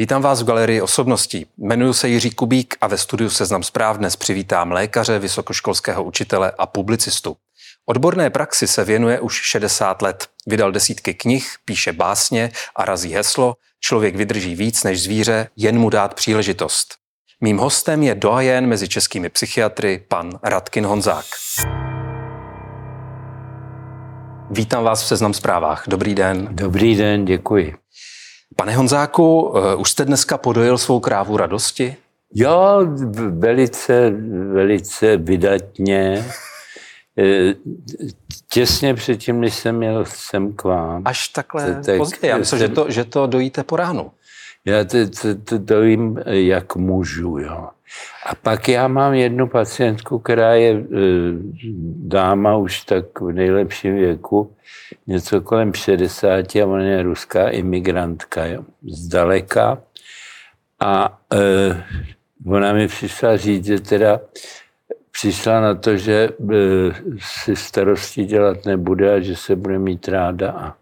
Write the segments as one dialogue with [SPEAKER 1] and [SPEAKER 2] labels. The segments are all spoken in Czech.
[SPEAKER 1] Vítám vás v galerii osobností. Jmenuji se Jiří Kubík a ve studiu Seznam zpráv dnes přivítám lékaře, vysokoškolského učitele a publicistu. Odborné praxi se věnuje už 60 let. Vydal desítky knih, píše básně a razí heslo Člověk vydrží víc než zvíře, jen mu dát příležitost. Mým hostem je doajen mezi českými psychiatry pan Radkin Honzák. Vítám vás v Seznam zprávách. Dobrý den.
[SPEAKER 2] Dobrý den, děkuji.
[SPEAKER 1] Pane Honzáku, eh, už jste dneska podojil svou krávu radosti?
[SPEAKER 2] Jo, velice, velice vydatně. Eh, těsně předtím, než jsem měl sem k vám.
[SPEAKER 1] Až takhle tak, pozdě. Já myslím, jsem, že, to, že to dojíte po ránu.
[SPEAKER 2] Já to, to, to dojím, jak můžu, jo. A pak já mám jednu pacientku, která je e, dáma už tak v nejlepším věku, něco kolem 60 a ona je ruská imigrantka, jo, zdaleka. A e, ona mi přišla říct, že teda přišla na to, že e, si starosti dělat nebude a že se bude mít ráda a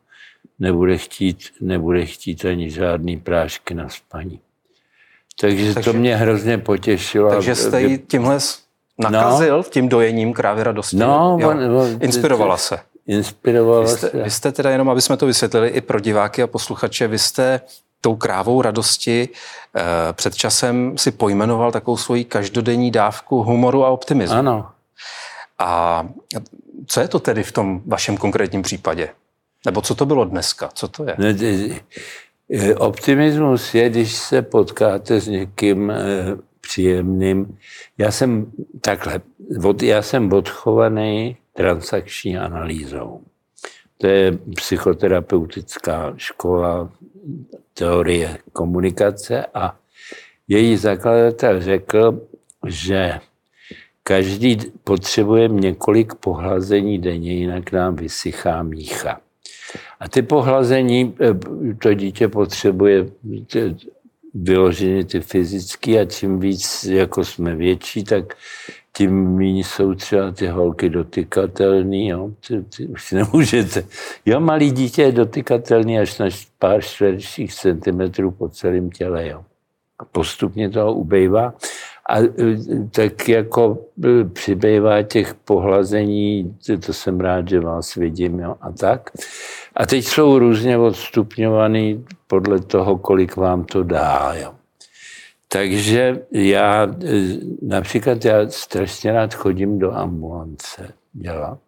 [SPEAKER 2] nebude chtít, nebude chtít ani žádný prášky na spaní. Takže, takže to mě hrozně potěšilo.
[SPEAKER 1] Takže jste ji tímhle nakazil no, tím dojením krávy radosti?
[SPEAKER 2] No, on, on,
[SPEAKER 1] Inspirovala se.
[SPEAKER 2] Inspirovala
[SPEAKER 1] vy jste,
[SPEAKER 2] se.
[SPEAKER 1] Vy jste teda, jenom aby jsme to vysvětlili i pro diváky a posluchače, vy jste tou krávou radosti eh, před časem si pojmenoval takovou svoji každodenní dávku humoru a optimismu.
[SPEAKER 2] Ano.
[SPEAKER 1] A co je to tedy v tom vašem konkrétním případě? Nebo co to bylo dneska? Co to je?
[SPEAKER 2] Eh, optimismus je, když se potkáte s někým eh, příjemným. Já jsem takhle, já jsem odchovaný transakční analýzou. To je psychoterapeutická škola teorie komunikace a její zakladatel řekl, že každý potřebuje několik pohlazení denně, jinak nám vysychá mícha. A ty pohlazení eh, to dítě potřebuje vyloženě ty fyzické a čím víc jako jsme větší, tak tím méně jsou třeba ty holky dotykatelný, jo? Ty, ty už nemůžete. Jo, malý dítě je dotykatelný až na pár čtverečních centimetrů po celém těle, jo. A postupně toho ubejvá. A e, tak jako e, přibývá těch pohlazení, to jsem rád, že vás vidím, jo, a tak. A teď jsou různě odstupňovaný podle toho, kolik vám to dá, jo. Takže já e, například já strašně rád chodím do ambulance dělat,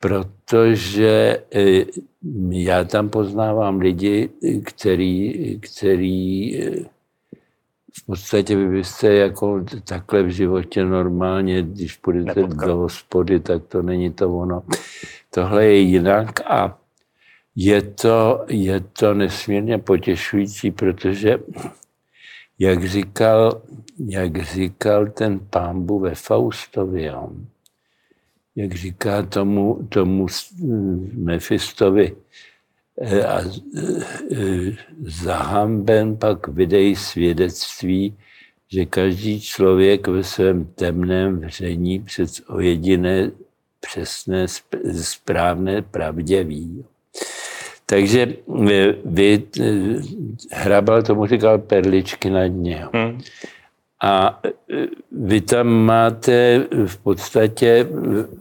[SPEAKER 2] protože já tam poznávám lidi, který, který v podstatě vy byste jako takhle v životě normálně, když půjdete Nepotkal. do hospody, tak to není to ono. Tohle je jinak a je to, je to nesmírně potěšující, protože jak říkal, jak říkal ten pámbu ve Faustovi, jak říká tomu, tomu Mefistovi, a eh, zahamben pak vydej svědectví, že každý člověk ve svém temném vření před o jediné přesné, správné pravdě ví. Takže eh, vy, Hrabal tomu říkal perličky na dně. Hmm. A vy tam máte v podstatě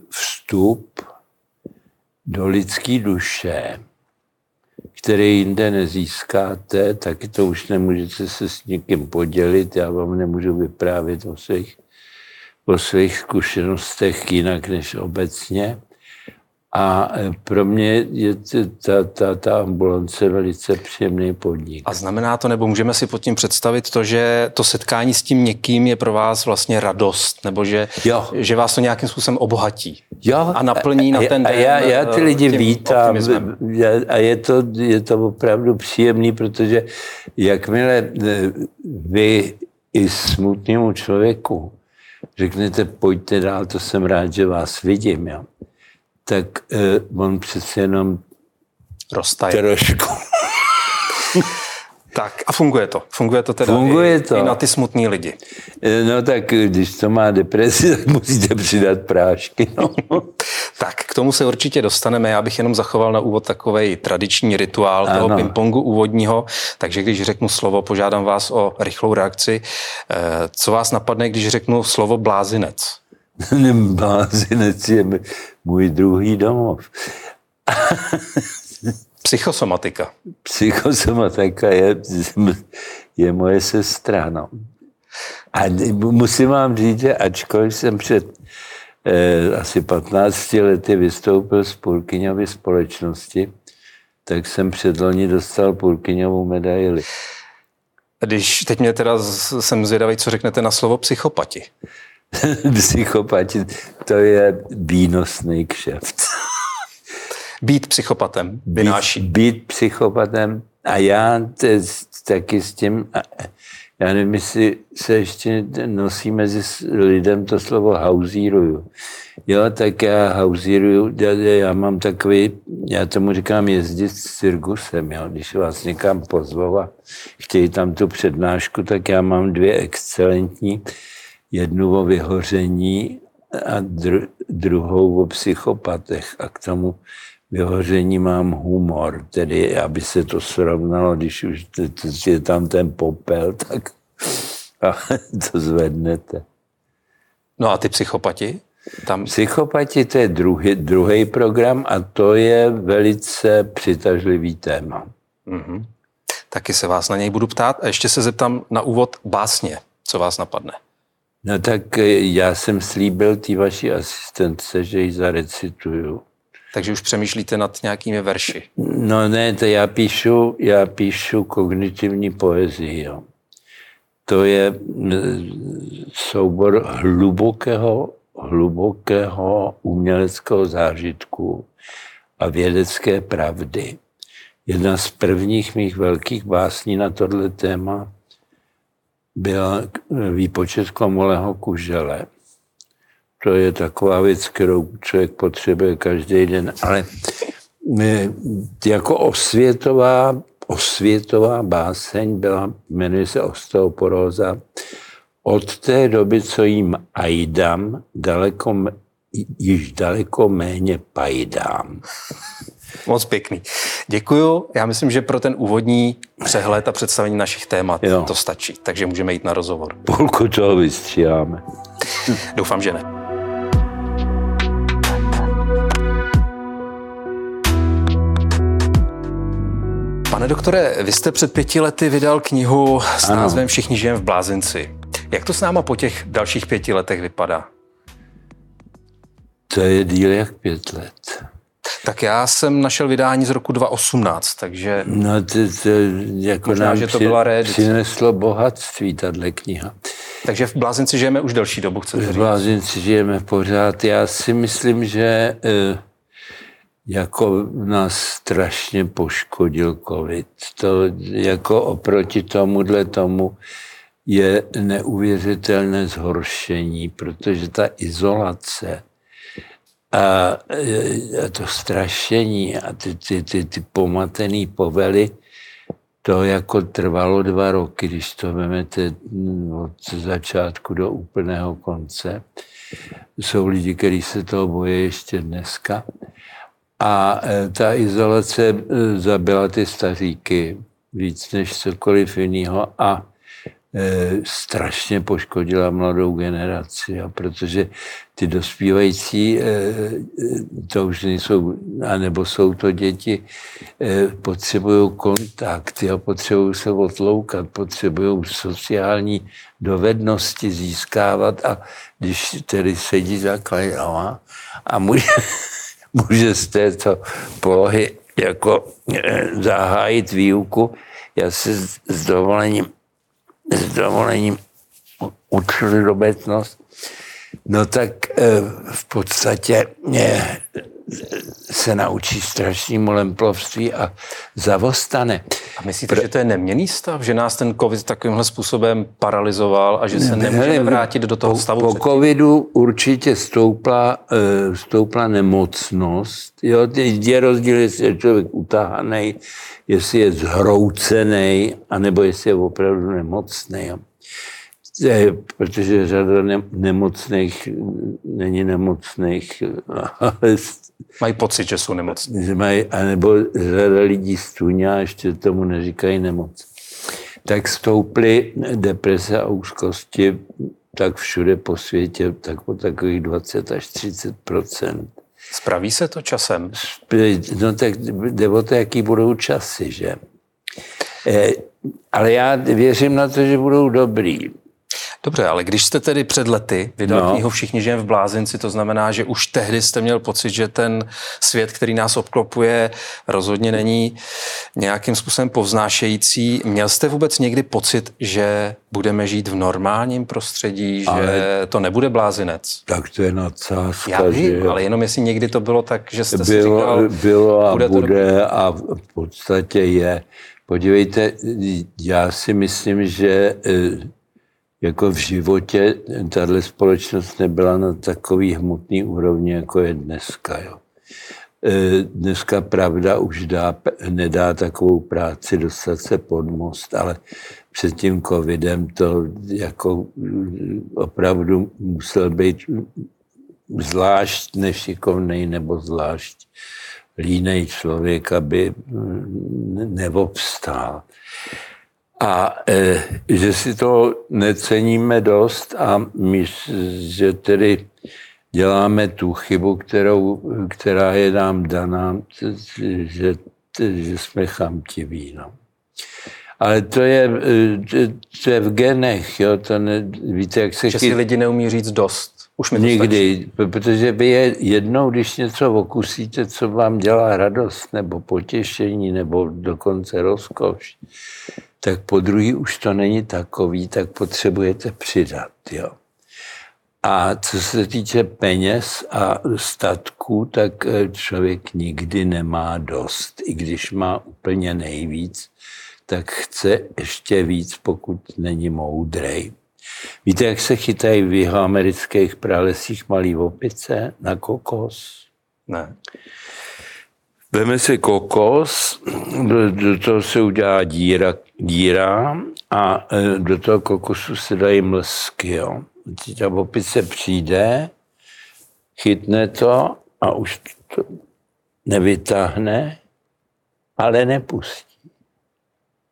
[SPEAKER 2] vstup do lidské duše, který jinde nezískáte, taky to už nemůžete se s někým podělit. Já vám nemůžu vyprávět o svých, o svých zkušenostech jinak než obecně. A e, pro mě je ta, ta, ta ambulance velice příjemný podnik.
[SPEAKER 1] A znamená to, nebo můžeme si pod tím představit to, že to setkání s tím někým je pro vás vlastně radost, nebo že, jo. že vás to nějakým způsobem obohatí
[SPEAKER 2] jo.
[SPEAKER 1] a naplní na ten
[SPEAKER 2] den. A já, já ty lidi vítám a je to, je to opravdu příjemný, protože jakmile e, vy i smutnému člověku řeknete, pojďte dál, to jsem rád, že vás vidím, jo tak eh, on přece jenom
[SPEAKER 1] roztaje.
[SPEAKER 2] Trošku.
[SPEAKER 1] tak a funguje to. Funguje to teda
[SPEAKER 2] funguje
[SPEAKER 1] i,
[SPEAKER 2] to.
[SPEAKER 1] i na ty smutní lidi.
[SPEAKER 2] Eh, no tak když to má depresi, tak musíte přidat prášky. No.
[SPEAKER 1] Tak, k tomu se určitě dostaneme. Já bych jenom zachoval na úvod takový tradiční rituál ano. toho pingpongu úvodního. Takže když řeknu slovo, požádám vás o rychlou reakci. Eh, co vás napadne, když řeknu slovo blázinec?
[SPEAKER 2] Blázinec je můj druhý domov.
[SPEAKER 1] Psychosomatika.
[SPEAKER 2] Psychosomatika je, je moje sestra. No. A musím vám říct, že ačkoliv jsem před eh, asi 15 lety vystoupil z Purkyňovy společnosti, tak jsem předloni dostal Purkyňovou medaili.
[SPEAKER 1] Když teď mě teda jsem zvědavý, co řeknete na slovo psychopati.
[SPEAKER 2] psychopati, to je výnosný kšeft.
[SPEAKER 1] Být psychopatem vynáší.
[SPEAKER 2] Být, být psychopatem a já te, taky s tím, já nevím, jestli se ještě nosí mezi lidem to slovo hauzíruju. Jo, tak já hauzíruju, já, já mám takový, já tomu říkám jezdit s cirkusem, jo. když vás někam pozvou a chtějí tam tu přednášku, tak já mám dvě excelentní, jednu o vyhoření a dru, druhou o psychopatech a k tomu vyhoření mám humor, tedy aby se to srovnalo, když už je tam ten popel, tak to zvednete.
[SPEAKER 1] No a ty psychopati?
[SPEAKER 2] Tam... Psychopati to je druhý, druhý program a to je velice přitažlivý téma. Mm-hmm.
[SPEAKER 1] Taky se vás na něj budu ptát a ještě se zeptám na úvod básně. Co vás napadne?
[SPEAKER 2] No tak eh, já jsem slíbil té vaší asistentce, že ji zarecituju
[SPEAKER 1] takže už přemýšlíte nad nějakými verši.
[SPEAKER 2] No ne, to já píšu, já píšu kognitivní poezii. Jo. To je soubor hlubokého, hlubokého uměleckého zážitku a vědecké pravdy. Jedna z prvních mých velkých básní na tohle téma byla výpočet komolého kužele to je taková věc, kterou člověk potřebuje každý den, ale jako osvětová, osvětová báseň byla, jmenuje se osteoporóza. Od té doby, co jim ajdám, daleko, již daleko méně pajdám.
[SPEAKER 1] Moc pěkný. Děkuju. Já myslím, že pro ten úvodní přehled a představení našich témat jo. to stačí, takže můžeme jít na rozhovor.
[SPEAKER 2] Půlku toho vystříháme.
[SPEAKER 1] Doufám, že ne. Pane doktore, vy jste před pěti lety vydal knihu s ano. názvem Všichni žijeme v blázinci. Jak to s náma po těch dalších pěti letech vypadá?
[SPEAKER 2] To je díl jak pět let.
[SPEAKER 1] Tak já jsem našel vydání z roku 2018, takže...
[SPEAKER 2] No to, to jako možná, nám že to byla přineslo bohatství, tahle kniha.
[SPEAKER 1] Takže v Blázinci žijeme už delší dobu, chcete
[SPEAKER 2] říct? V Blázinci žijeme pořád. Já si myslím, že... Eh, jako nás strašně poškodil covid. To jako oproti tomuhle tomu je neuvěřitelné zhoršení, protože ta izolace a, a to strašení a ty, ty, ty, ty pomatený povely, to jako trvalo dva roky, když to vezmete od začátku do úplného konce. Jsou lidi, kteří se toho bojí ještě dneska. A e, ta izolace e, zabila ty staříky víc než cokoliv jiného a e, strašně poškodila mladou generaci, a protože ty dospívající, to už nejsou, anebo jsou to děti, potřebují kontakty a potřebují se odloukat, potřebují sociální dovednosti získávat a když tedy sedí takhle a může, může z této polohy jako eh, zahájit výuku. Já se s dovolením, s dovolením učili dobecnost. No tak eh, v podstatě eh, se naučí strašnému lemplovství a zavostane.
[SPEAKER 1] A myslíte, Pr- že to je neměný stav? Že nás ten covid takovýmhle způsobem paralizoval a že se ne, nemůžeme vrátit do toho stavu?
[SPEAKER 2] Po, po covidu určitě stoupla, uh, stoupla nemocnost. Jo, je rozdíl, jestli je člověk utahaný, jestli je zhroucený, anebo jestli je opravdu nemocný. Jo. Protože řada ne, nemocných není nemocných, ale
[SPEAKER 1] Mají pocit, že jsou nemocní.
[SPEAKER 2] Mají, anebo řada lidí stůňá a ještě tomu neříkají nemoc. Tak stouply deprese a úzkosti tak všude po světě, tak po takových 20 až 30%
[SPEAKER 1] Spraví se to časem?
[SPEAKER 2] No tak jde o to, jaký budou časy, že? Eh, ale já věřím na to, že budou dobrý.
[SPEAKER 1] Dobře, ale když jste tedy před lety vydal no. knihu Všichni žijeme v blázinci, to znamená, že už tehdy jste měl pocit, že ten svět, který nás obklopuje, rozhodně není nějakým způsobem povznášející. Měl jste vůbec někdy pocit, že budeme žít v normálním prostředí, ale že to nebude blázinec?
[SPEAKER 2] Tak to je nadsázka.
[SPEAKER 1] Já vím, že... ale jenom jestli někdy to bylo tak, že jste
[SPEAKER 2] bylo,
[SPEAKER 1] si říkal...
[SPEAKER 2] Bylo a bude, bude a v podstatě je. Podívejte, já si myslím, že eh, jako v životě tahle společnost nebyla na takový hmotný úrovni, jako je dneska. Jo. E, dneska pravda už dá, nedá takovou práci dostat se pod most, ale před tím covidem to jako opravdu musel být zvlášť nešikovný nebo zvlášť línej člověk, aby neobstál a e, že si to neceníme dost a my, že tedy děláme tu chybu, kterou, která je nám daná, že, že jsme chamtiví. No. Ale to je, to je v genech, jo, to ne, víte, jak se...
[SPEAKER 1] Že si lidi neumí říct dost.
[SPEAKER 2] Už mi Nikdy, stačí. protože vy je jednou, když něco okusíte, co vám dělá radost, nebo potěšení, nebo dokonce rozkoš, tak po druhý už to není takový, tak potřebujete přidat. Jo. A co se týče peněz a statků, tak eh, člověk nikdy nemá dost. I když má úplně nejvíc, tak chce ještě víc, pokud není moudrej. Víte, jak se chytají v jihoamerických pralesích malý opice na kokos?
[SPEAKER 1] Ne.
[SPEAKER 2] Veme si kokos, do, do toho se udělá díra, díra a e, do toho kokosu se dají mlsky. Jo. Ta opice přijde, chytne to a už to nevytáhne, ale nepustí.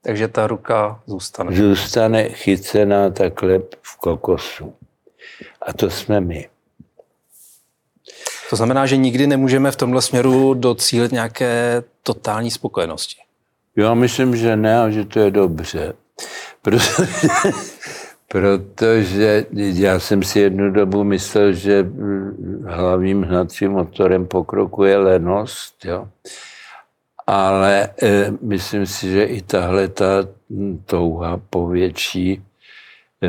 [SPEAKER 1] Takže ta ruka zůstane.
[SPEAKER 2] Zůstane chycená takhle v kokosu. A to jsme my.
[SPEAKER 1] To znamená, že nikdy nemůžeme v tomhle směru docílit nějaké totální spokojenosti.
[SPEAKER 2] Já myslím, že ne a že to je dobře. Protože, protože já jsem si jednu dobu myslel, že hlavním hnacím motorem pokroku je lenost. Jo. Ale e, myslím si, že i tahle ta touha po větší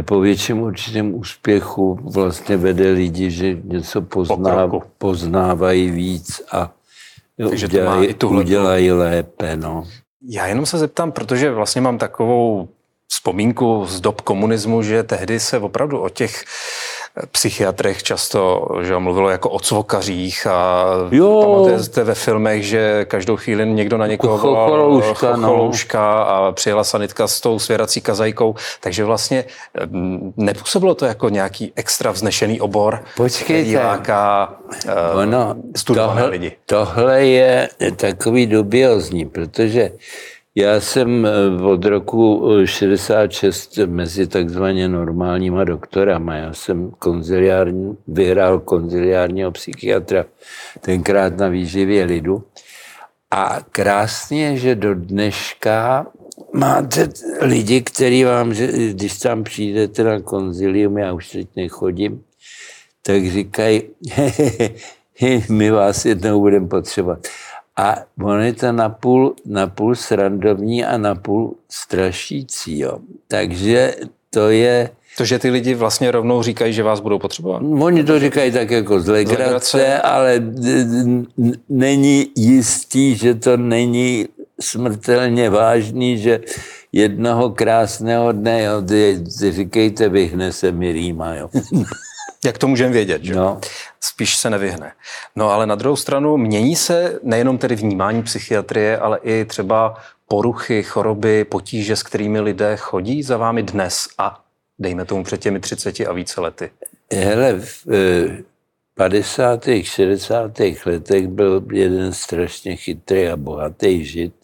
[SPEAKER 2] po větším určitém úspěchu vlastně vede lidi, že něco pozná, poznávají víc a Takže udělají, udělají lépe. No.
[SPEAKER 1] Já jenom se zeptám, protože vlastně mám takovou vzpomínku z dob komunismu, že tehdy se opravdu o těch psychiatrech často že mluvilo jako o cvokařích a jo. pamatujete ve filmech, že každou chvíli někdo na někoho volal cholouška, no. a přijela sanitka s tou svěrací kazajkou, takže vlastně mm, nepůsobilo to jako nějaký extra vznešený obor,
[SPEAKER 2] Počkejte.
[SPEAKER 1] láká uh, ono, tohle, lidi.
[SPEAKER 2] Tohle je takový dubiozní, protože já jsem eh, od roku 66 eh, mezi takzvaně normálníma doktorama. Já jsem konziliární, vyhrál konziliárního psychiatra tenkrát na výživě lidu. A krásně, že do dneška máte lidi, kteří vám, že když tam přijdete na konzilium, já už teď nechodím, tak říkají, my vás jednou budeme potřebovat. A on je to napůl, napůl srandovní a napůl strašící. Jo. Takže to je...
[SPEAKER 1] To, že ty lidi vlastně rovnou říkají, že vás budou potřebovat?
[SPEAKER 2] Oni to říkají tak jako z legrace, ale není jistý, že to není smrtelně vážný, že jednoho krásného dne, jo, ty, ty říkejte, vyhne se mi rýma. Jo.
[SPEAKER 1] Jak to můžeme vědět, že? No. Spíš se nevyhne. No ale na druhou stranu mění se nejenom tedy vnímání psychiatrie, ale i třeba poruchy, choroby, potíže, s kterými lidé chodí za vámi dnes a dejme tomu před těmi 30 a více lety?
[SPEAKER 2] Hele, v 50. 60. letech byl jeden strašně chytrý a bohatý žid,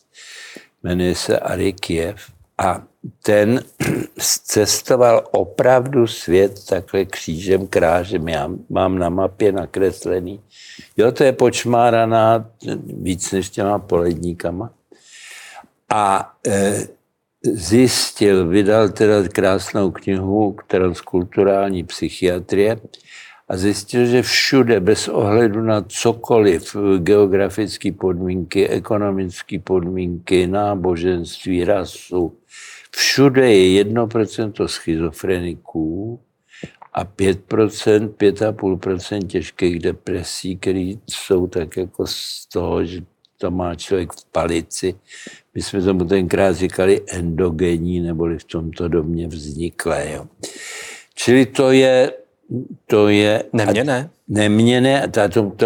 [SPEAKER 2] jmenuje se Arikiev a ten cestoval opravdu svět takhle křížem, krážem. Já mám na mapě nakreslený. Jo, to je počmáraná víc než těma poledníkama. A e, zjistil, vydal teda krásnou knihu transkulturální psychiatrie a zjistil, že všude, bez ohledu na cokoliv, geografické podmínky, ekonomické podmínky, náboženství, rasu, všude je 1% schizofreniků a 5%, 5,5% těžkých depresí, které jsou tak jako z toho, že to má člověk v palici. My jsme tomu tenkrát říkali endogenní, neboli v tomto domě vzniklé. Jo. Čili to je to je...
[SPEAKER 1] Neměné?
[SPEAKER 2] Neměné, a tomu,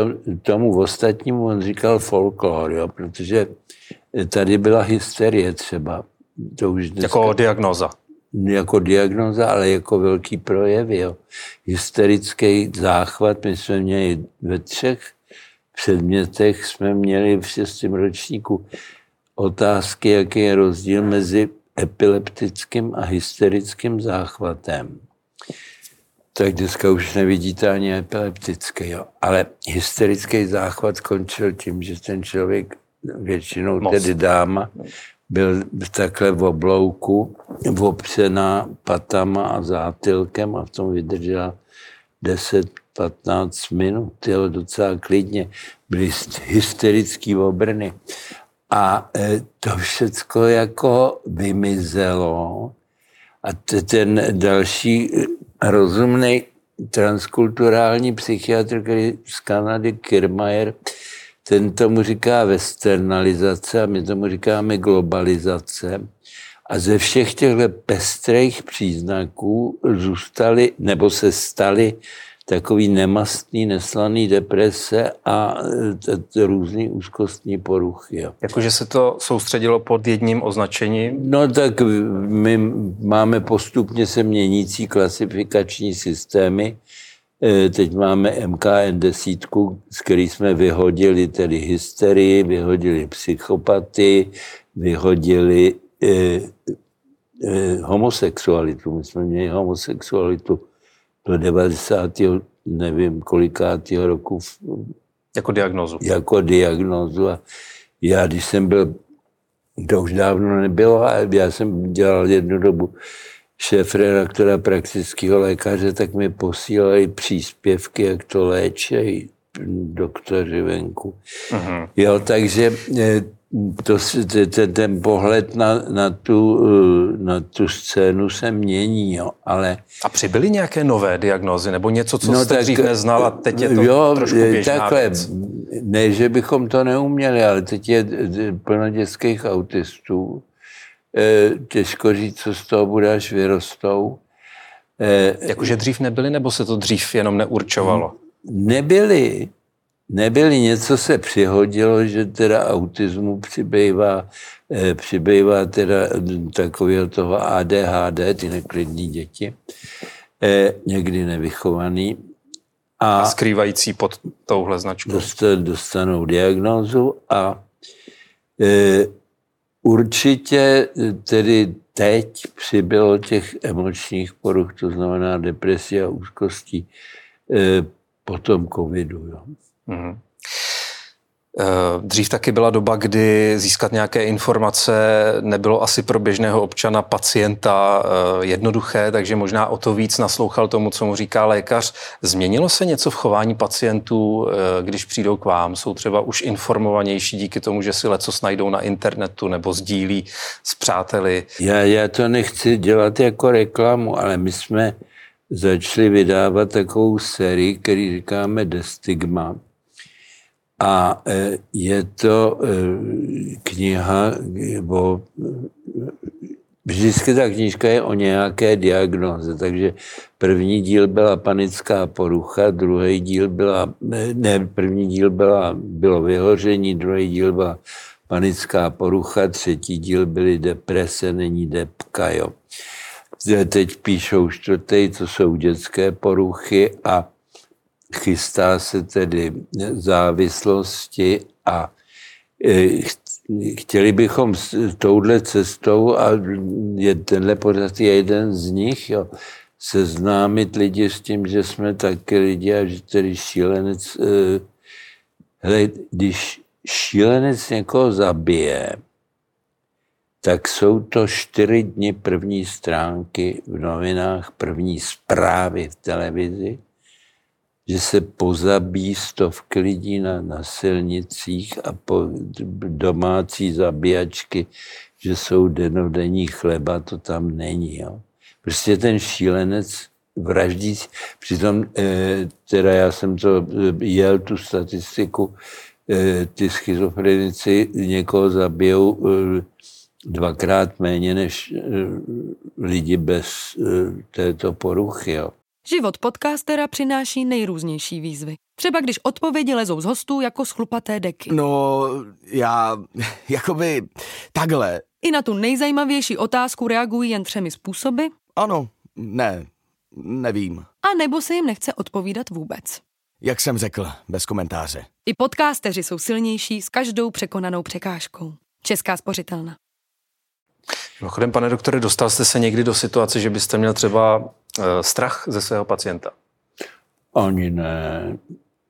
[SPEAKER 2] tomu ostatnímu on říkal folklor, jo, protože tady byla hysterie třeba.
[SPEAKER 1] To už dneska, jako diagnoza.
[SPEAKER 2] Jako diagnoza, ale jako velký projev. Jo. Hysterický záchvat, my jsme měli ve třech předmětech, jsme měli v šestém ročníku otázky, jaký je rozdíl mezi epileptickým a hysterickým záchvatem tak dneska už nevidíte ani epileptický. Jo. Ale hysterický záchvat končil tím, že ten člověk, většinou Moc. tedy dáma, byl takhle v oblouku, opřená patama a zátylkem a v tom vydržela 10-15 minut, jo, docela klidně. Byly hysterický obrny. A e, to všecko jako vymizelo. A ten další rozumný transkulturální psychiatr, který z Kanady, Kirmayer, ten tomu říká westernalizace a my tomu říkáme globalizace. A ze všech těchto pestrých příznaků zůstaly nebo se staly takový nemastný, neslaný deprese a různý úzkostní poruchy.
[SPEAKER 1] Jakože se to soustředilo pod jedním označením?
[SPEAKER 2] No tak my máme postupně se měnící klasifikační systémy. E, teď máme MKN desítku, z který jsme vyhodili tedy hysterii, vyhodili psychopatii, vyhodili eh, eh, homosexualitu. My jsme měli homosexualitu do 90. nevím kolikátého roku.
[SPEAKER 1] Jako diagnozu.
[SPEAKER 2] Jako diagnozu. A já, když jsem byl, to už dávno nebylo, a já jsem dělal jednu dobu redaktora praktického lékaře, tak mi posílali příspěvky, jak to léčí doktoři venku. Uh-huh. Jo, takže eh, to, ten, ten pohled na, na, tu, na tu scénu se mění, jo, ale...
[SPEAKER 1] A přibyly nějaké nové diagnózy, nebo něco, co no jste tak, dřív neznal a teď je to jo, trošku běžná takhle, věc?
[SPEAKER 2] Ne, že bychom to neuměli, ale teď je plno dětských autistů. E, těžko říct, co z toho bude, až vyrostou.
[SPEAKER 1] E, Jakože dřív nebyli, nebo se to dřív jenom neurčovalo?
[SPEAKER 2] Nebyli, nebyli, něco se přihodilo, že teda autismu přibývá, eh, přibývá teda takového toho ADHD, ty neklidní děti, eh, někdy nevychovaný.
[SPEAKER 1] A, a skrývající pod touhle značkou.
[SPEAKER 2] Dostanou, dostanou diagnózu a určitě tedy teď přibylo těch emočních poruch, to znamená depresie a úzkostí, e, po tom covidu. Jo. Mm-hmm.
[SPEAKER 1] Dřív taky byla doba, kdy získat nějaké informace nebylo asi pro běžného občana, pacienta eh, jednoduché, takže možná o to víc naslouchal tomu, co mu říká lékař. Změnilo se něco v chování pacientů, eh, když přijdou k vám? Jsou třeba už informovanější díky tomu, že si leco najdou na internetu nebo sdílí s přáteli?
[SPEAKER 2] Já, já to nechci dělat jako reklamu, ale my jsme začali vydávat takovou sérii, který říkáme Destigma a e, je to e, kniha o Vždycky ta knížka je o nějaké diagnoze, takže první díl byla panická porucha, druhý díl byla, ne, první díl byla, bylo vyhoření, druhý díl byla panická porucha, třetí díl byly deprese, není depka, jo. teď píšou čtvrtý, to jsou dětské poruchy a chystá se tedy závislosti a e, chtěli bychom s touhle cestou, a je, tenhle pořad je jeden z nich, jo, seznámit lidi s tím, že jsme taky lidi a že tedy šílenec, e, hele, když šílenec někoho zabije, tak jsou to čtyři dny první stránky v novinách, první zprávy v televizi, že se pozabí stovky lidí na, na silnicích a po domácí zabíjačky, že jsou denodenní chleba, to tam není. Jo. Prostě ten šílenec vraždí, přitom eh, teda já jsem to eh, jel tu statistiku, eh, ty schizofrenici někoho zabijou dvakrát méně než lidi bez této poruchy. Jo.
[SPEAKER 3] Život podcastera přináší nejrůznější výzvy. Třeba když odpovědi lezou z hostů jako schlupaté deky.
[SPEAKER 4] No, já, jakoby, takhle.
[SPEAKER 3] I na tu nejzajímavější otázku reagují jen třemi způsoby.
[SPEAKER 4] Ano, ne, nevím.
[SPEAKER 3] A nebo se jim nechce odpovídat vůbec.
[SPEAKER 4] Jak jsem řekl, bez komentáře.
[SPEAKER 3] I podcasteři jsou silnější s každou překonanou překážkou. Česká spořitelna.
[SPEAKER 1] Mimochodem, pane doktore, dostal jste se někdy do situace, že byste měl třeba strach ze svého pacienta?
[SPEAKER 2] Ani ne.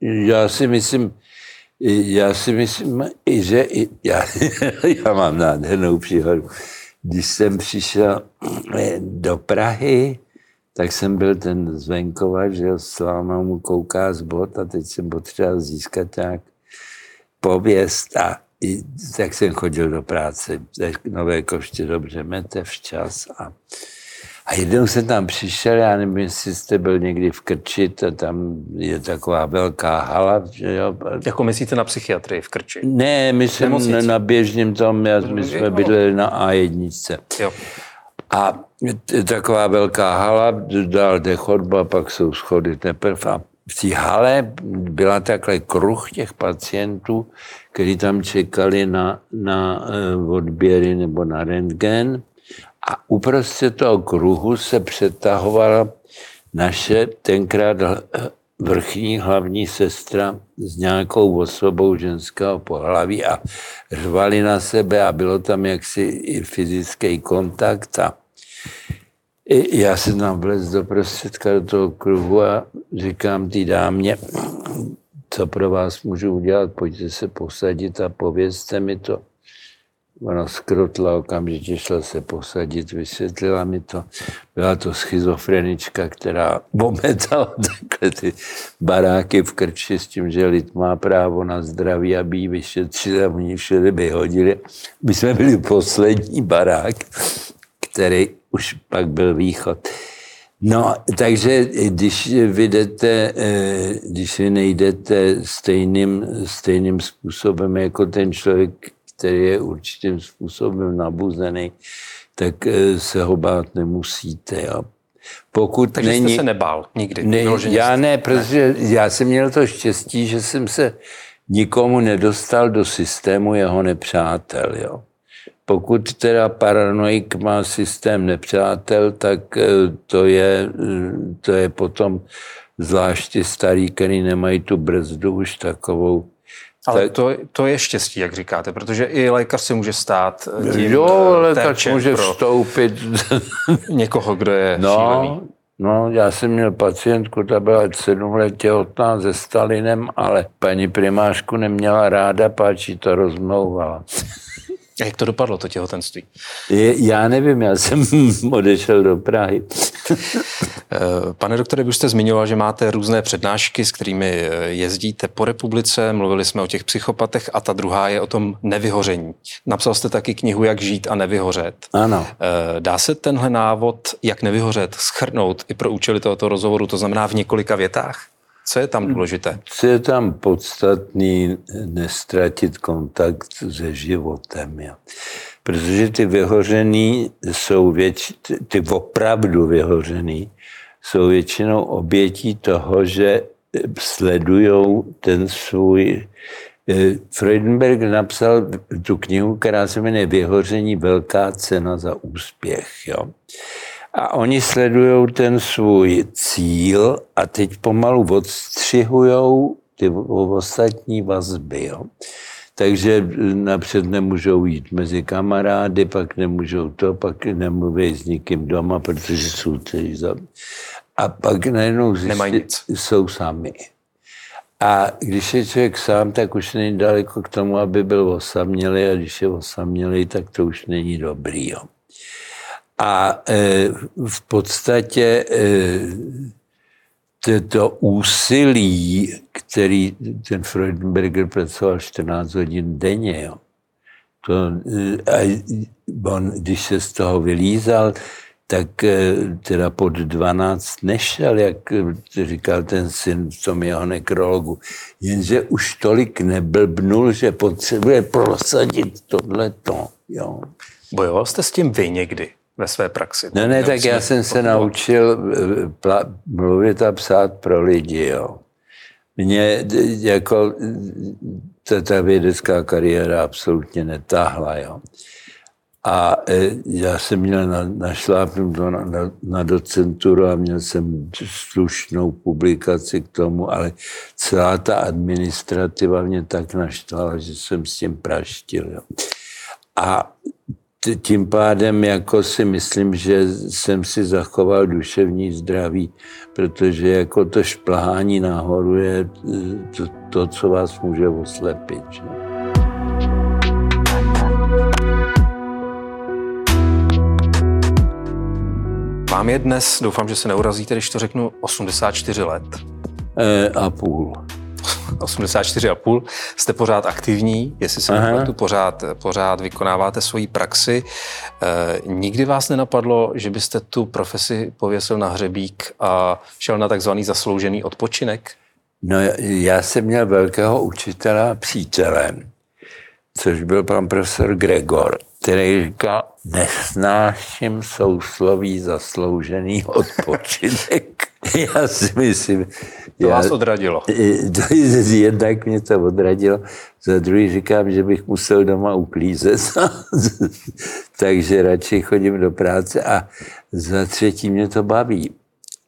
[SPEAKER 2] Já si myslím, já si myslím, že já, já mám nádhernou příhodu. Když jsem přišel eh, do Prahy, tak jsem byl ten zvenkova, že jo, sláma mu kouká z bot a teď jsem potřeboval získat nějak pověst a i, tak jsem chodil do práce, nové koště dobře mete včas a a jednou jsem tam přišel, já nevím, jestli jste byl někdy v Krči, to tam je taková velká hala. Že jo.
[SPEAKER 1] Jako myslíte na psychiatrii v Krči?
[SPEAKER 2] Ne, my jsme na běžném tom, já, my jsme bydleli na A1. Jo. A taková velká hala, dál jde chodba, pak jsou schody teprve. A v té hale byla takhle kruh těch pacientů, kteří tam čekali na, na eh, odběry nebo na rentgen. A uprostřed toho kruhu se přetahovala naše tenkrát vrchní hlavní sestra s nějakou osobou ženského pohlaví a řvali na sebe a bylo tam jaksi i fyzický kontakt a já jsem tam vlez do prostředka do toho kruhu a říkám té dámě, co pro vás můžu udělat, pojďte se posadit a povězte mi to. Ona skrotla, okamžitě šla se posadit, vysvětlila mi to. Byla to schizofrenička, která ometala takhle ty baráky v krči s tím, že lid má právo na zdraví, aby ji vyšetřili a oni všude vyhodili. My jsme byli poslední barák, který už pak byl východ. No, takže když vy, jdete, eh, když vy nejdete stejným, stejným způsobem jako ten člověk, který je určitým způsobem nabuzený, tak eh, se ho bát nemusíte. Jo.
[SPEAKER 1] Pokud Takže není, jste se nebál nikdy?
[SPEAKER 2] Ne, já ne, protože ne. já jsem měl to štěstí, že jsem se nikomu nedostal do systému jeho nepřátel. Jo. Pokud teda paranoik má systém nepřátel, tak eh, to je, eh, to je potom zvláště starý, který nemají tu brzdu už takovou.
[SPEAKER 1] Ale to, to je štěstí, jak říkáte, protože i lékař si může stát
[SPEAKER 2] eh, tím Jo, lékař může vstoupit.
[SPEAKER 1] někoho, kdo je
[SPEAKER 2] no,
[SPEAKER 1] šílený.
[SPEAKER 2] No, já jsem měl pacientku, ta byla sedm let těhotná se Stalinem, ale paní primářku neměla ráda, páči to rozmlouvala.
[SPEAKER 1] A jak to dopadlo, to těhotenství?
[SPEAKER 2] Je, já nevím, já jsem odešel do Prahy.
[SPEAKER 1] Eh, pane doktore, vy už jste zmiňoval, že máte různé přednášky, s kterými eh, jezdíte po republice. Mluvili jsme o těch psychopatech a ta druhá je o tom nevyhoření. Napsal jste taky knihu Jak žít a nevyhořet.
[SPEAKER 2] Ano.
[SPEAKER 1] Eh, dá se tenhle návod, jak nevyhořet, schrnout i pro účely tohoto rozhovoru, to znamená v několika větách? Co je tam důležité?
[SPEAKER 2] Co je tam podstatný, nestratit kontakt se životem. Jo. Protože ty vyhořený jsou věč, ty opravdu vyhořený jsou většinou obětí toho, že sledují ten svůj eh, Freudenberg napsal tu knihu, která se jmenuje Vyhoření velká cena za úspěch. Jo. A oni sledují ten svůj cíl a teď pomalu odstřihují ty ostatní vazby. Jo. Takže napřed nemůžou jít mezi kamarády, pak nemůžou to, pak nemluví s nikým doma, protože jsou tady za... A pak najednou zjistí, jsou sami. A když je člověk sám, tak už není daleko k tomu, aby byl osamělý a když je osamělý, tak to už není dobrý. Jo. A e, v podstatě e, to úsilí, který ten Freudenberger pracoval 14 hodin denně, jo, to, e, a on, když se z toho vylízal, tak teda pod 12 nešel, jak říkal ten syn v tom jeho nekrologu. Jenže už tolik neblbnul, že potřebuje prosadit tohleto. Jo.
[SPEAKER 1] Bojoval jste s tím vy někdy? Ve své praxi.
[SPEAKER 2] Ne, ne, tak já jsem se naučil eh, pla- mluvit a psát pro lidi, jo. Mě jako ta, ta vědecká kariéra absolutně netáhla, jo. A e, já jsem měl na, našlápnout na, na, na docenturu a měl jsem slušnou publikaci k tomu, ale celá ta administrativa mě tak naštvala, že jsem s tím praštil. Jo. A tím pádem jako si myslím, že jsem si zachoval duševní zdraví, protože jako to šplhání nahoru je to, to co vás může oslepit. Že?
[SPEAKER 1] Vám je dnes, doufám, že se neurazíte, když to řeknu, 84 let.
[SPEAKER 2] E, a půl.
[SPEAKER 1] 84,5. Jste pořád aktivní, jestli se nepletu, pořád, pořád vykonáváte svoji praxi. E, nikdy vás nenapadlo, že byste tu profesi pověsil na hřebík a šel na takzvaný zasloužený odpočinek?
[SPEAKER 2] No, já jsem měl velkého učitele a přítele, což byl pan profesor Gregor, který říkal, nesnáším sousloví zasloužený odpočinek. já si myslím...
[SPEAKER 1] To já, vás odradilo.
[SPEAKER 2] To jednak mě to odradilo, za druhý říkám, že bych musel doma uklízet, takže radši chodím do práce a za třetí mě to baví.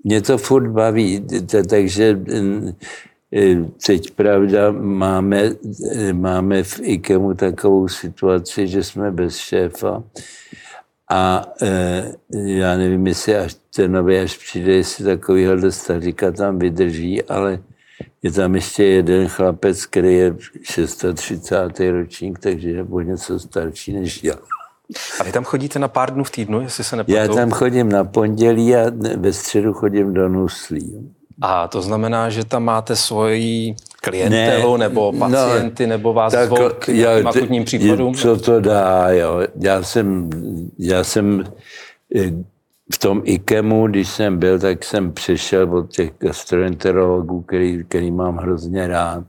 [SPEAKER 2] Mě to furt baví, takže teď pravda máme, e, máme v IKEMu takovou situaci, že jsme bez šéfa a e, já nevím, jestli až ten nový, až přijde, jestli takovýhle staříka tam vydrží, ale je tam ještě jeden chlapec, který je 630. ročník, takže je o něco starší než já.
[SPEAKER 1] A vy tam chodíte na pár dnů v týdnu, jestli se nepletu?
[SPEAKER 2] Já tam chodím na pondělí a ve středu chodím do Nuslí.
[SPEAKER 1] A to znamená, že tam máte svoji klientelu ne, nebo no, pacienty, no, nebo vás tak, zvou k já, akutním případům?
[SPEAKER 2] Co to dá, jo. Já jsem, já jsem eh, v tom IKEMu, když jsem byl, tak jsem přešel od těch gastroenterologů, který, který mám hrozně rád,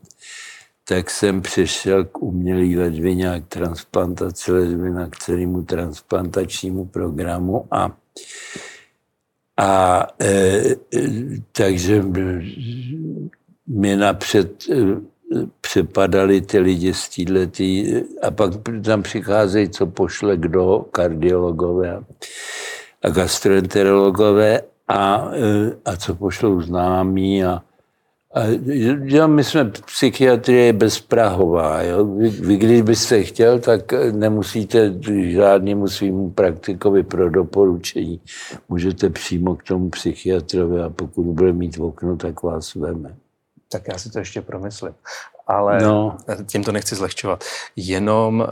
[SPEAKER 2] tak jsem přešel k umělý ledvině a k transplantaci ledvina, k celému transplantačnímu programu a a e, takže mi napřed e, přepadali ty lidi z týhletý, a pak tam přicházejí, co pošle kdo, kardiologové a gastroenterologové a, e, a co pošlou známí a, a já, my jsme psychiatrie bezprahová. Jo? Vy, vy, když byste chtěl, tak nemusíte žádnému svýmu praktikovi pro doporučení. Můžete přímo k tomu psychiatrovi a pokud bude mít v okno, tak vás veme.
[SPEAKER 1] Tak já si to ještě promyslím. Ale no. tím to nechci zlehčovat. Jenom uh,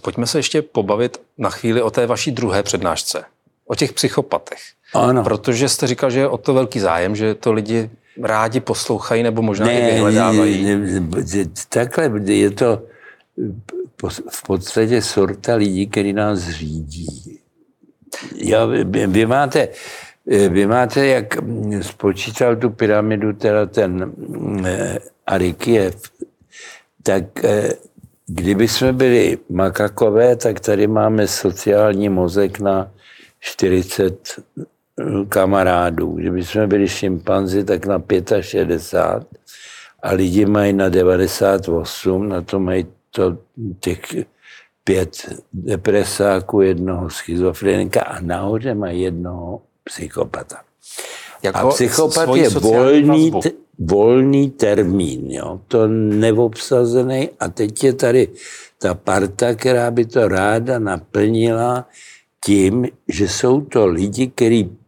[SPEAKER 1] pojďme se ještě pobavit na chvíli o té vaší druhé přednášce. O těch psychopatech.
[SPEAKER 2] Ano.
[SPEAKER 1] Protože jste říkal, že je o to velký zájem, že to lidi rádi poslouchají nebo možná ne, i vyhledávají? Ne,
[SPEAKER 2] ne, takhle je to v podstatě sorta lidí, který nás řídí. Jo, vy, vy máte, vy máte, jak spočítal tu pyramidu, teda ten eh, Arikiev, tak eh, kdyby jsme byli makakové, tak tady máme sociální mozek na 40 kamarádů. Kdyby jsme byli šimpanzi, tak na 65 a lidi mají na 98, na to mají to těch pět depresáků, jednoho schizofrenika a nahoře má jednoho psychopata. Jako a psychopat je volný, volný termín, jo? to neobsazený a teď je tady ta parta, která by to ráda naplnila tím, že jsou to lidi, kteří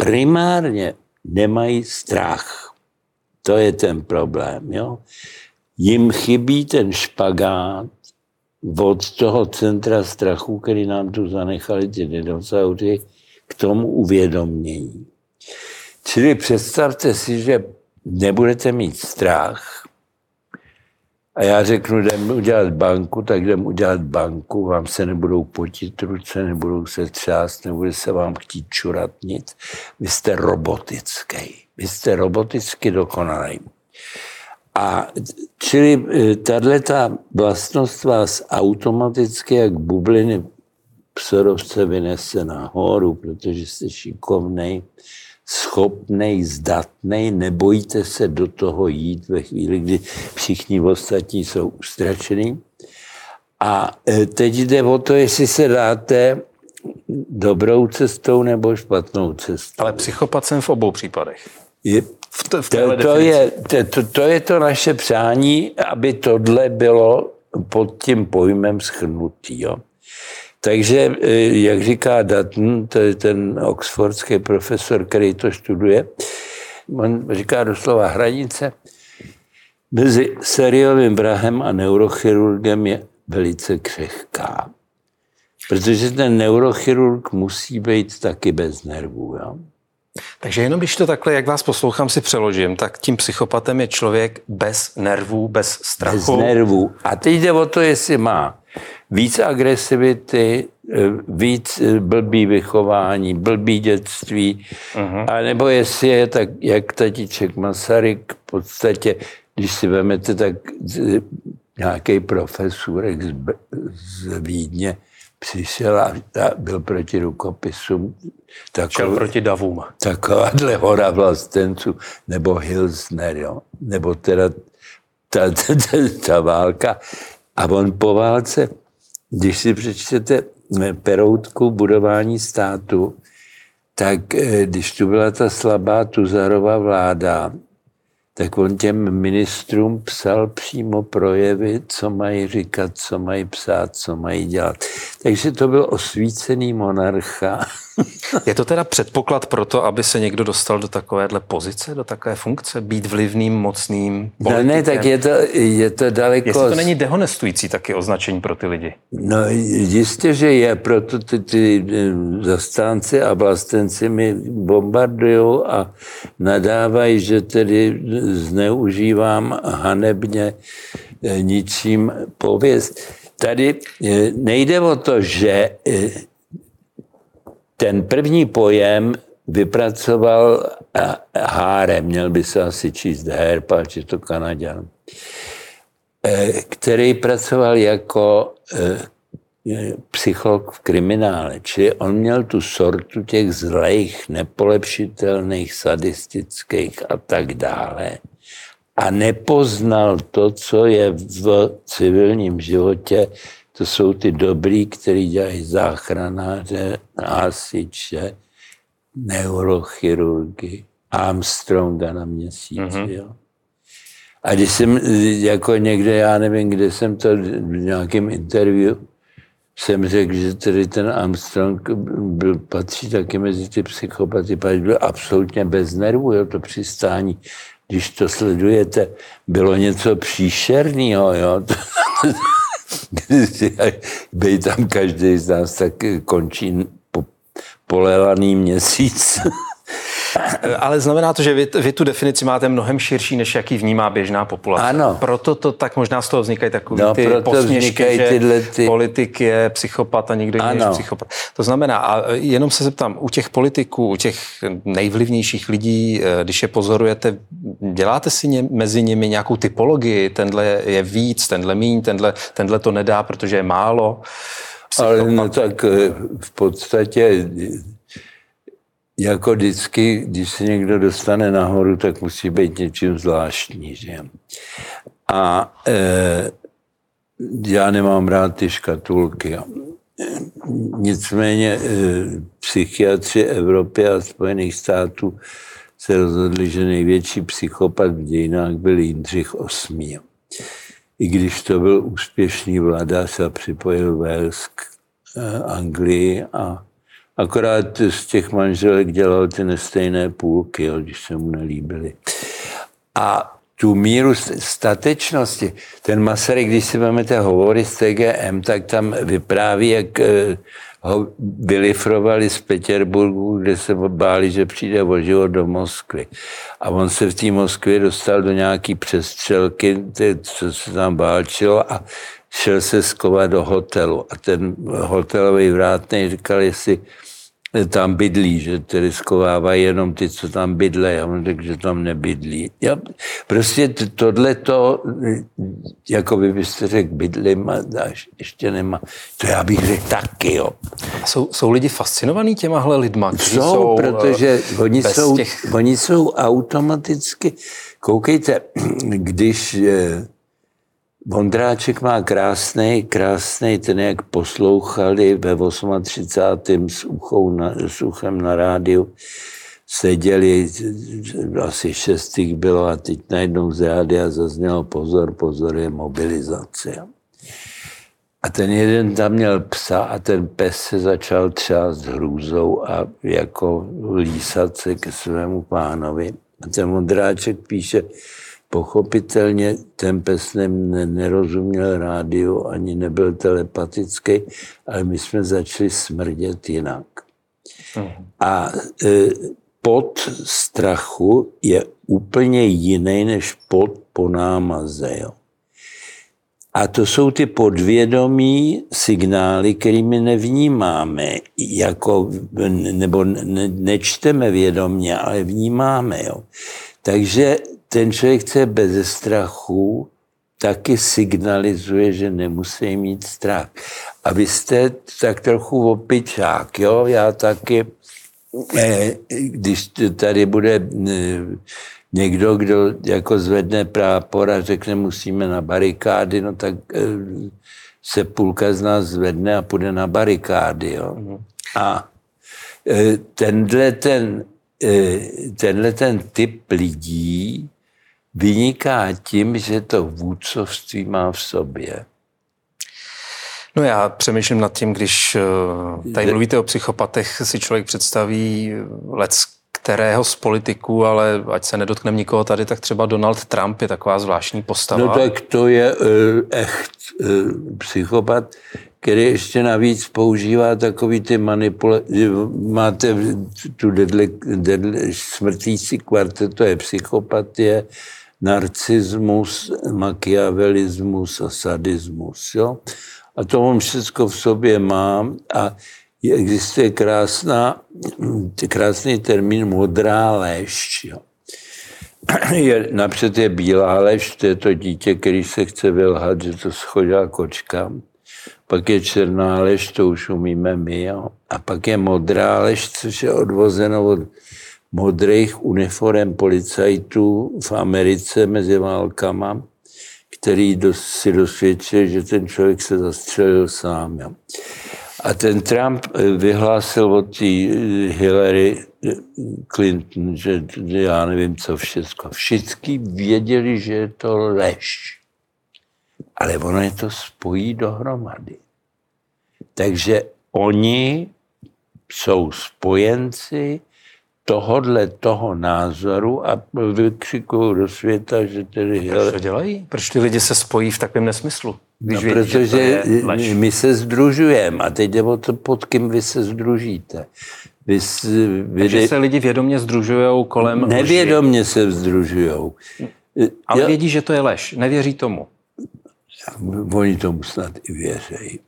[SPEAKER 2] primárně nemají strach. To je ten problém. Jo? Jim chybí ten špagát od toho centra strachu, který nám tu zanechali ty dinosaury, k tomu uvědomění. Čili představte si, že nebudete mít strach a já řeknu, jdem udělat banku, tak jdem udělat banku, vám se nebudou potit ruce, nebudou se třást, nebude se vám chtít čurat nic. Vy jste robotický. Vy jste roboticky dokonalý. A čili e, tato vlastnost vás automaticky jak bubliny psorovce vynese nahoru, protože jste šikovnej, schopnej, zdatnej, nebojíte se do toho jít ve chvíli, kdy všichni ostatní jsou ustračení. A e, teď jde o to, jestli se dáte dobrou cestou nebo špatnou cestou.
[SPEAKER 1] Ale psychopat jsem v obou případech.
[SPEAKER 2] Je, v to, v to, to, je, to, to je to naše přání, aby tohle bylo pod tím pojmem schrnutý. Jo. Takže, e, jak říká Dutton, to je ten oxfordský profesor, který to studuje, on říká doslova hranice mezi sériovým vrahem a neurochirurgem je velice křehká. Protože ten neurochirurg musí být taky bez nervů. Jo?
[SPEAKER 1] Takže jenom když to takhle, jak vás poslouchám, si přeložím, tak tím psychopatem je člověk bez nervů, bez strachu.
[SPEAKER 2] Bez nervů. A teď jde o to, jestli má víc agresivity, eh, víc eh, blbý vychování, blbý dětství, uh-huh. a nebo jestli je tak, jak tatiček Masaryk v podstatě, když si vezmete, tak nějaký profesorek z, z Vídně přišel a, byl proti rukopisům.
[SPEAKER 1] Takový, proti davům.
[SPEAKER 2] Takováhle hora vlastenců, nebo Hilsner, jo, nebo teda ta, ta, ta, ta válka. A on po válce, když si přečtete peroutku budování státu, tak eh, když tu byla ta slabá Tuzarová vláda, tak on těm ministrům psal přímo projevy, co mají říkat, co mají psát, co mají dělat. Takže to byl osvícený monarcha.
[SPEAKER 1] Je to teda předpoklad pro to, aby se někdo dostal do takovéhle pozice, do takové funkce, být vlivným, mocným politikem?
[SPEAKER 2] No ne, tak je to, je to daleko...
[SPEAKER 1] Jestli to není dehonestující taky označení pro ty lidi?
[SPEAKER 2] No jistě, že je, proto ty, ty eh, zastánci a vlastenci mi bombardují a nadávají, že tedy zneužívám hanebně eh, ničím pověst. Tady eh, nejde o to, že ten první pojem vypracoval Hárem, měl by se asi číst Her, pač je to Kanaděn, eh, který pracoval jako eh, psycholog v kriminále. Čili on měl tu sortu těch zlejch, nepolepšitelných, sadistických a tak dále. A nepoznal to, co je v civilním životě to jsou ty dobrý, který dělají záchranáře, hasiče, neurochirurgy, Armstronga na měsíc. Mm-hmm. Jo. A když jsem jako někde, já nevím, kde jsem to v nějakém interview, jsem řekl, že tedy ten Armstrong byl, patří taky mezi ty psychopaty, byl absolutně bez nervů, jo, to přistání. Když to sledujete, bylo něco příšerného, jo. Bej tam každý z nás, tak končí po, polelaný měsíc.
[SPEAKER 1] Ale znamená to, že vy, vy tu definici máte mnohem širší, než jaký vnímá běžná populace.
[SPEAKER 2] Ano.
[SPEAKER 1] Proto to tak možná z toho vznikají takové no, ty posměšky, že tyhle ty... politik je psychopat a nikdo jiný je psychopat. To znamená, a jenom se zeptám, u těch politiků, u těch nejvlivnějších lidí, eh, když je pozorujete, děláte si ně, mezi nimi nějakou typologii, tenhle je víc, tenhle míň, tenhle, tenhle to nedá, protože je málo?
[SPEAKER 2] Psychopat. Ale no tak eh, v podstatě jako vždycky, když se někdo dostane nahoru, tak musí být něčím zvláštní. Že? A e, já nemám rád ty škatulky. Nicméně eh, psychiatři Evropy a Spojených států se rozhodli, že největší psychopat v dějinách byl Jindřich VIII. I když to byl úspěšný vladař a připojil Wales k eh, Anglii a akorát z těch manželek dělal ty nestejné půlky, jo, když se mu nelíbily. A tu míru statečnosti. Ten Masaryk, když si vezmete hovory z TGM, tak tam vypráví, jak eh, ho vylifrovali z Petěrburgu, kde se báli, že přijde o život do Moskvy. A on se v té Moskvě dostal do nějaký přestřelky, co se tam válčilo a šel se skovat do hotelu. A ten hotelový vrátný říkal, jestli tam bydlí, že tedy skovávají jenom ty, co tam bydlí, a on řekl, že tam nebydlí. Já, prostě tohle to, jako by byste řekl, bydlím a ještě nemá. To já bych řekl taky, jo.
[SPEAKER 1] Jsou, jsou lidi fascinovaní těmahle lidma?
[SPEAKER 2] Jsou, jsou, protože eh, oni jsou, těch... oni jsou automaticky, koukejte, když eh, Vondráček má krásný, krásný, ten jak poslouchali ve 38. s, uchou na, s uchem na rádiu, seděli, asi šestých bylo a teď najednou z rádia zaznělo pozor, pozor, je mobilizace. A ten jeden tam měl psa a ten pes se začal třást hrůzou a jako lísat se ke svému pánovi. A ten Vondráček píše, Pochopitelně ten pes nerozuměl rádiu, ani nebyl telepatický, ale my jsme začali smrdět jinak. Mhm. A e, pod strachu je úplně jiný než pod po námaze. Jo. A to jsou ty podvědomí signály, kterými nevnímáme, jako, nebo ne, nečteme vědomě, ale vnímáme. Jo. Takže ten člověk, co je bez strachu, taky signalizuje, že nemusí mít strach. A vy jste tak trochu opičák, jo? Já taky, eh, když tady bude eh, někdo, kdo jako zvedne prápor a řekne, musíme na barikády, no tak eh, se půlka z nás zvedne a půjde na barikády, jo? Mhm. A tenhle ten, tenhle ten typ lidí vyniká tím, že to vůdcovství má v sobě.
[SPEAKER 1] No já přemýšlím nad tím, když eh, tady mluvíte o psychopatech, si člověk představí let kterého z politiků, ale ať se nedotkneme nikoho tady, tak třeba Donald Trump je taková zvláštní postava.
[SPEAKER 2] No tak to je uh, echt uh, psychopat, který ještě navíc používá takový ty manipulace. Máte tu deadly, deadly, smrtící kvartet, to je psychopatie, narcismus, machiavelismus a sadismus. Jo? A to on všechno v sobě má a existuje krásná, krásný termín modrá lež. Jo? Je, napřed je bílá lež, to je to dítě, který se chce vylhat, že to schodá kočka. Pak je černá lež, to už umíme my. Jo? A pak je modrá lež, což je odvozeno od modrých uniform policajtů v Americe mezi válkama, který si dosvědčil, že ten člověk se zastřelil sám. A ten Trump eh, vyhlásil od té eh, Hillary eh, Clinton, že já nevím, co všechno. Všichni věděli, že je to lež. Ale ono je to spojí dohromady. Takže oni jsou spojenci tohodle toho názoru a vykřikují do světa, že tedy...
[SPEAKER 1] Proč to dělají? Proč ty lidi se spojí v takovém nesmyslu?
[SPEAKER 2] Když no, vědí, protože my se združujeme a teď jde o to, pod kým vy se združíte.
[SPEAKER 1] Vy, vy, Takže se lidi vědomě združují kolem
[SPEAKER 2] Nevědomě lži. se združují.
[SPEAKER 1] Ale Já, vědí, že to je lež. Nevěří tomu.
[SPEAKER 2] Oni tomu snad i věří.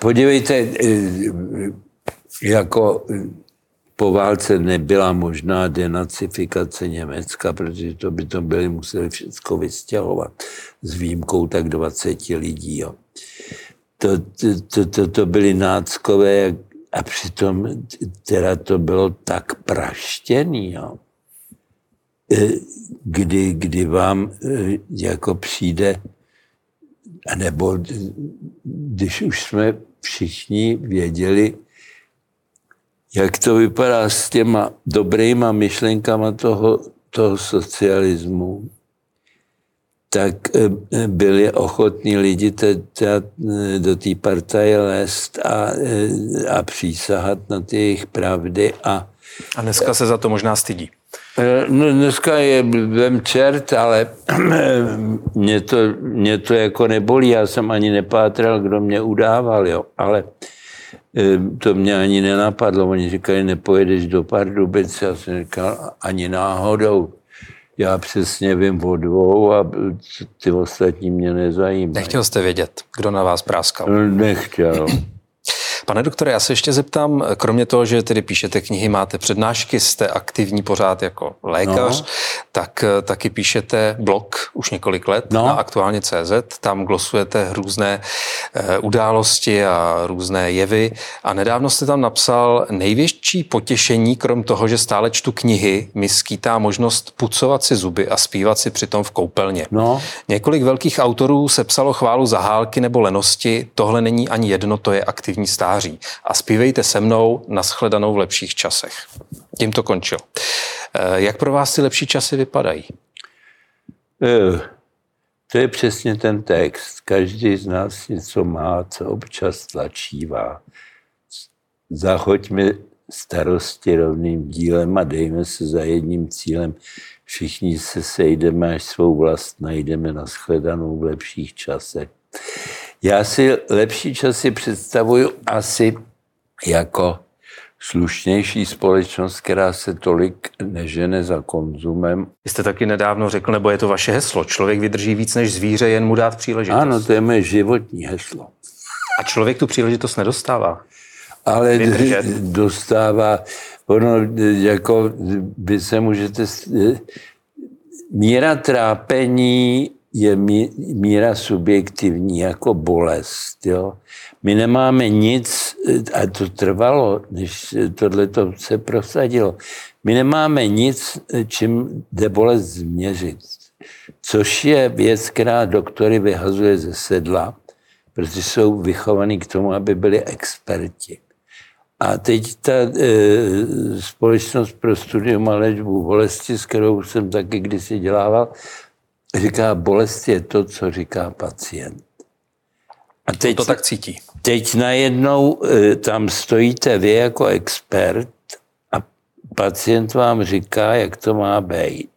[SPEAKER 2] Podívejte, eh, jako po válce nebyla možná denacifikace Německa, protože to by to byli museli všechno vystěhovat s výjimkou tak 20 lidí. Jo. To, to, to, to, byly náckové a přitom teda to bylo tak praštěný, jo. E, kdy, kdy vám e, jako přijde nebo když už jsme všichni věděli, jak to vypadá s těma dobrýma myšlenkama toho, toho socialismu, tak eh, byli ochotní lidi do té partaje lézt a, eh, a přísahat na ty jejich pravdy. A,
[SPEAKER 1] a dneska se za to možná stydí.
[SPEAKER 2] Eh, no, dneska je vem čert, ale mě to, mě to jako nebolí. Já jsem ani nepátral, kdo mě udával, jo. Ale to mě ani nenapadlo. Oni říkali, nepojedeš do Pardubic. Já jsem říkal, ani náhodou já přesně vím o dvou a ty ostatní mě nezajímají.
[SPEAKER 1] Nechtěl jste vědět, kdo na vás práskal?
[SPEAKER 2] Nechtěl.
[SPEAKER 1] Pane doktore, já se ještě zeptám, kromě toho, že tedy píšete knihy, máte přednášky, jste aktivní pořád jako lékař, no. tak eh, taky píšete blog už několik let no. na aktuálně CZ, tam glosujete různé e, události a různé jevy a nedávno jste tam napsal největší potěšení, krom toho, že stále čtu knihy, mi skýtá možnost pucovat si zuby a zpívat si přitom v koupelně.
[SPEAKER 2] No.
[SPEAKER 1] Několik velkých autorů sepsalo chválu zahálky nebo lenosti, tohle není ani jedno, to je aktivní stáří září a zpívejte se mnou na shledanou v lepších časech. Tím to končil. Eh, jak pro vás ty lepší časy vypadají?
[SPEAKER 2] Eh, to je přesně ten text. Každý z nás něco má, co občas tlačívá. Zachoďme starosti rovným dílem a dejme se za jedním cílem. Všichni se sejdeme, až svou vlast najdeme na shledanou v lepších časech. Já si lepší časy představuju asi jako slušnější společnost, která se tolik nežene za konzumem.
[SPEAKER 1] Vy jste taky nedávno řekl, nebo je to vaše heslo, člověk vydrží víc než zvíře, jen mu dát příležitost.
[SPEAKER 2] Ano, to je moje životní heslo.
[SPEAKER 1] A člověk tu příležitost nedostává.
[SPEAKER 2] Ale Vydržet. dostává, ono jako vy se můžete, míra trápení je míra subjektivní jako bolest. Jo? My nemáme nic, a to trvalo, než tohle se prosadilo, my nemáme nic, čím jde bolest změřit. Což je věc, která doktory vyhazuje ze sedla, protože jsou vychovaní k tomu, aby byli experti. A teď ta e, společnost pro studium a léčbu bolesti, s kterou jsem taky kdysi dělával, říká, bolest je to, co říká pacient.
[SPEAKER 1] A teď, to tak cítí.
[SPEAKER 2] Teď najednou e, tam stojíte vy jako expert a pacient vám říká, jak to má být.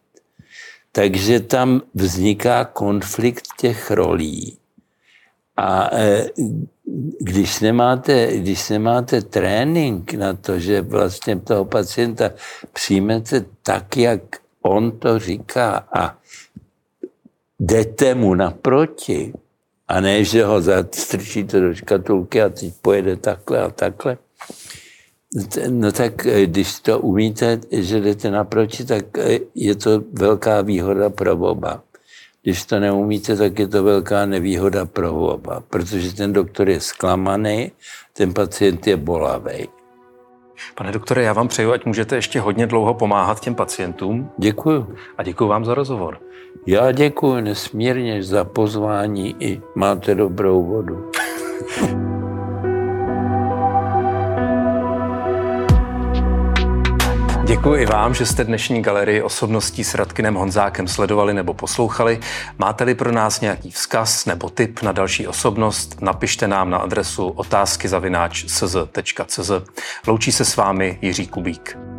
[SPEAKER 2] Takže tam vzniká konflikt těch rolí. A e, když nemáte, když nemáte trénink na to, že vlastně toho pacienta přijmete tak, jak on to říká a jdete mu naproti a ne, že ho zastrčíte do škatulky a teď pojede takhle a takhle. No tak eh, když to umíte, že jdete naproti, tak eh, je to velká výhoda pro oba. Když to neumíte, tak je to velká nevýhoda pro oba, protože ten doktor je zklamaný, ten pacient je bolavý.
[SPEAKER 1] Pane doktore, já vám přeju, ať můžete ještě hodně dlouho pomáhat těm pacientům.
[SPEAKER 2] Děkuju.
[SPEAKER 1] A děkuji vám za rozhovor.
[SPEAKER 2] Já děkuji nesmírně za pozvání i máte dobrou vodu.
[SPEAKER 1] Děkuji i vám, že jste dnešní galerii osobností s Radkinem Honzákem sledovali nebo poslouchali. Máte-li pro nás nějaký vzkaz nebo tip na další osobnost, napište nám na adresu otázky Loučí se s vámi Jiří Kubík.